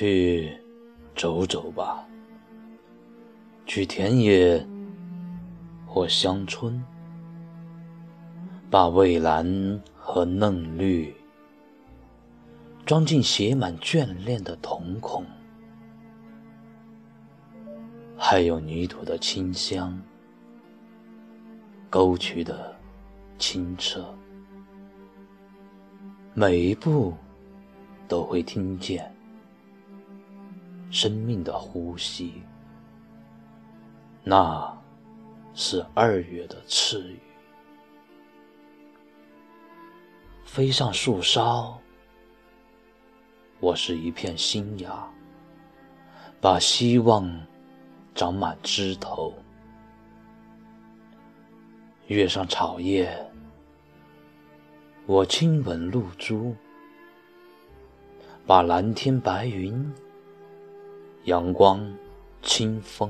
去走走吧，去田野或乡村，把蔚蓝和嫩绿装进写满眷恋的瞳孔，还有泥土的清香，沟渠的清澈，每一步都会听见。生命的呼吸，那是二月的赐予。飞上树梢，我是一片新芽，把希望长满枝头。跃上草叶，我亲吻露珠，把蓝天白云。阳光、清风，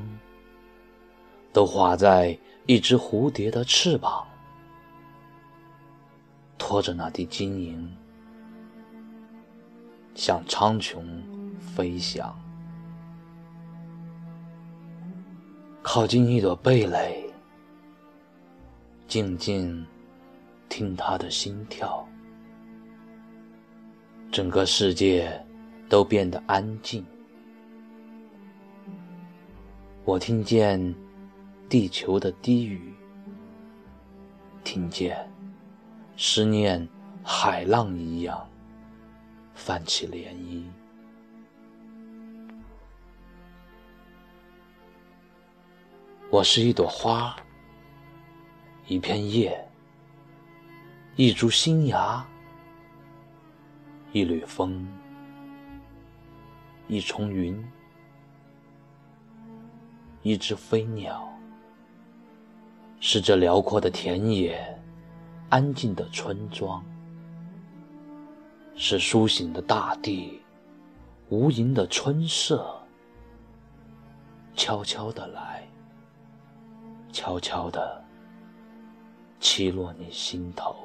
都画在一只蝴蝶的翅膀，拖着那滴晶莹，向苍穹飞翔。靠近一朵蓓蕾，静静听它的心跳，整个世界都变得安静。我听见地球的低语，听见思念海浪一样泛起涟漪。我是一朵花，一片叶，一株新芽，一缕风，一重云。一只飞鸟，是这辽阔的田野，安静的村庄，是苏醒的大地，无垠的春色，悄悄的来，悄悄的栖落你心头。